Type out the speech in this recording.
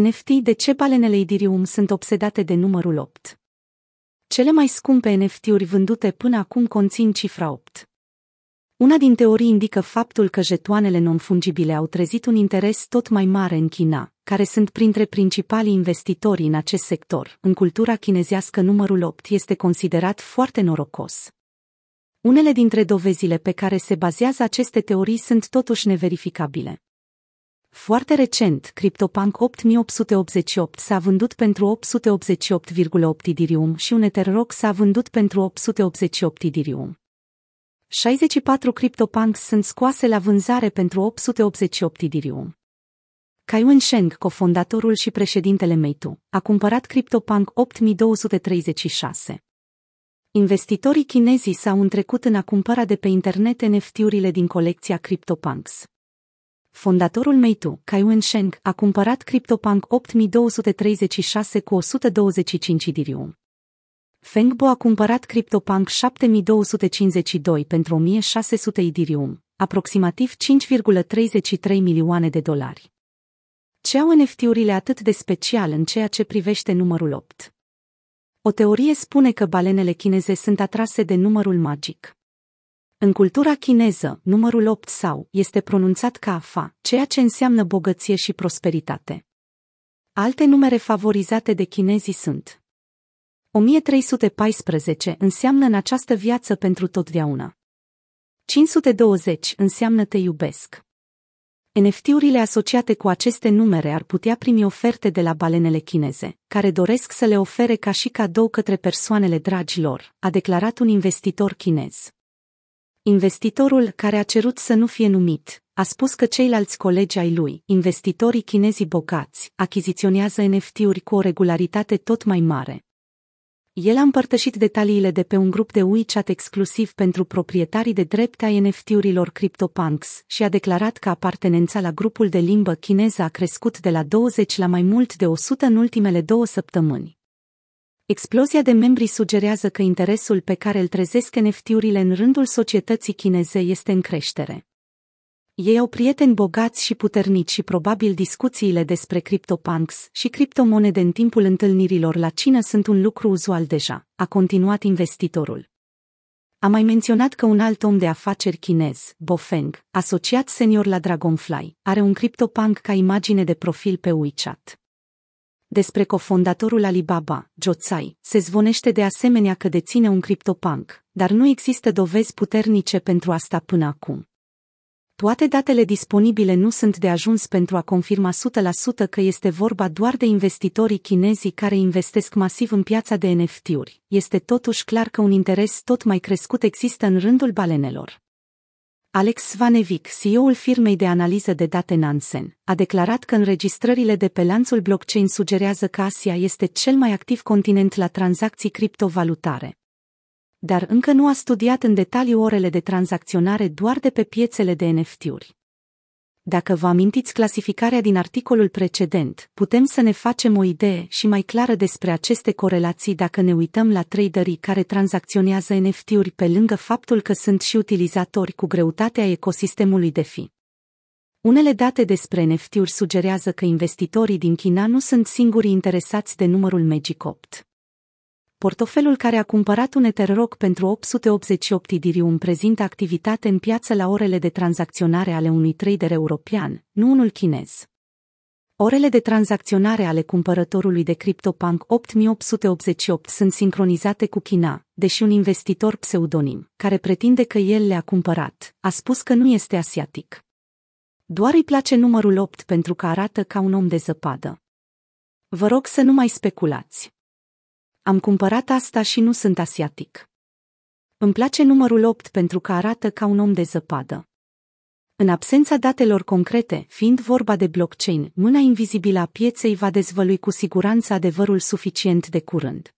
NFT De ce balenele Idirium sunt obsedate de numărul 8? Cele mai scumpe NFT-uri vândute până acum conțin cifra 8. Una din teorii indică faptul că jetoanele non-fungibile au trezit un interes tot mai mare în China, care sunt printre principalii investitori în acest sector. În cultura chinezească numărul 8 este considerat foarte norocos. Unele dintre dovezile pe care se bazează aceste teorii sunt totuși neverificabile. Foarte recent, CryptoPunk 8888 s-a vândut pentru 888,8 Idirium și un Etherrock s-a vândut pentru 888 Idirium. 64 CryptoPunks sunt scoase la vânzare pentru 888 Idirium. Kaiwen Sheng, cofondatorul și președintele Meitu, a cumpărat CryptoPunk 8236. Investitorii chinezi s-au întrecut în a cumpăra de pe internet NFT-urile din colecția CryptoPunks. Fondatorul Meitu, Kaiwen Sheng, a cumpărat CryptoPunk 8236 cu 125 Idirium. Fengbo a cumpărat CryptoPunk 7252 pentru 1600 Idirium, aproximativ 5,33 milioane de dolari. Ce au NFT-urile atât de special în ceea ce privește numărul 8? O teorie spune că balenele chineze sunt atrase de numărul magic. În cultura chineză, numărul 8 sau este pronunțat ca fa, ceea ce înseamnă bogăție și prosperitate. Alte numere favorizate de chinezii sunt 1314 înseamnă în această viață pentru totdeauna. 520 înseamnă te iubesc. NFT-urile asociate cu aceste numere ar putea primi oferte de la balenele chineze, care doresc să le ofere ca și cadou către persoanele dragi lor, a declarat un investitor chinez. Investitorul, care a cerut să nu fie numit, a spus că ceilalți colegi ai lui, investitorii chinezi bogați, achiziționează NFT-uri cu o regularitate tot mai mare. El a împărtășit detaliile de pe un grup de WeChat exclusiv pentru proprietarii de drept ai NFT-urilor CryptoPunks și a declarat că apartenența la grupul de limbă chineză a crescut de la 20 la mai mult de 100 în ultimele două săptămâni. Explozia de membri sugerează că interesul pe care îl trezesc NFT-urile în rândul societății chineze este în creștere. Ei au prieteni bogați și puternici și probabil discuțiile despre CryptoPunks și criptomonede în timpul întâlnirilor la cină sunt un lucru uzual deja, a continuat investitorul. A mai menționat că un alt om de afaceri chinez, Bofeng, asociat senior la Dragonfly, are un CryptoPunk ca imagine de profil pe WeChat. Despre cofondatorul Alibaba, Jotsai, se zvonește de asemenea că deține un CryptoPunk, dar nu există dovezi puternice pentru asta până acum. Toate datele disponibile nu sunt de ajuns pentru a confirma 100% că este vorba doar de investitorii chinezi care investesc masiv în piața de NFT-uri. Este totuși clar că un interes tot mai crescut există în rândul balenelor. Alex Svanevic, CEO-ul firmei de analiză de date Nansen, a declarat că înregistrările de pe lanțul blockchain sugerează că Asia este cel mai activ continent la tranzacții criptovalutare dar încă nu a studiat în detaliu orele de tranzacționare doar de pe piețele de NFT-uri. Dacă vă amintiți clasificarea din articolul precedent, putem să ne facem o idee și mai clară despre aceste corelații dacă ne uităm la traderii care tranzacționează NFT-uri pe lângă faptul că sunt și utilizatori cu greutatea ecosistemului DeFi. Unele date despre NFT-uri sugerează că investitorii din China nu sunt singurii interesați de numărul Magic 8 portofelul care a cumpărat un Etherrock pentru 888 Idirium prezintă activitate în piață la orele de tranzacționare ale unui trader european, nu unul chinez. Orele de tranzacționare ale cumpărătorului de CryptoPunk 8888 sunt sincronizate cu China, deși un investitor pseudonim, care pretinde că el le-a cumpărat, a spus că nu este asiatic. Doar îi place numărul 8 pentru că arată ca un om de zăpadă. Vă rog să nu mai speculați. Am cumpărat asta și nu sunt asiatic. Îmi place numărul 8 pentru că arată ca un om de zăpadă. În absența datelor concrete, fiind vorba de blockchain, mâna invizibilă a pieței va dezvălui cu siguranță adevărul suficient de curând.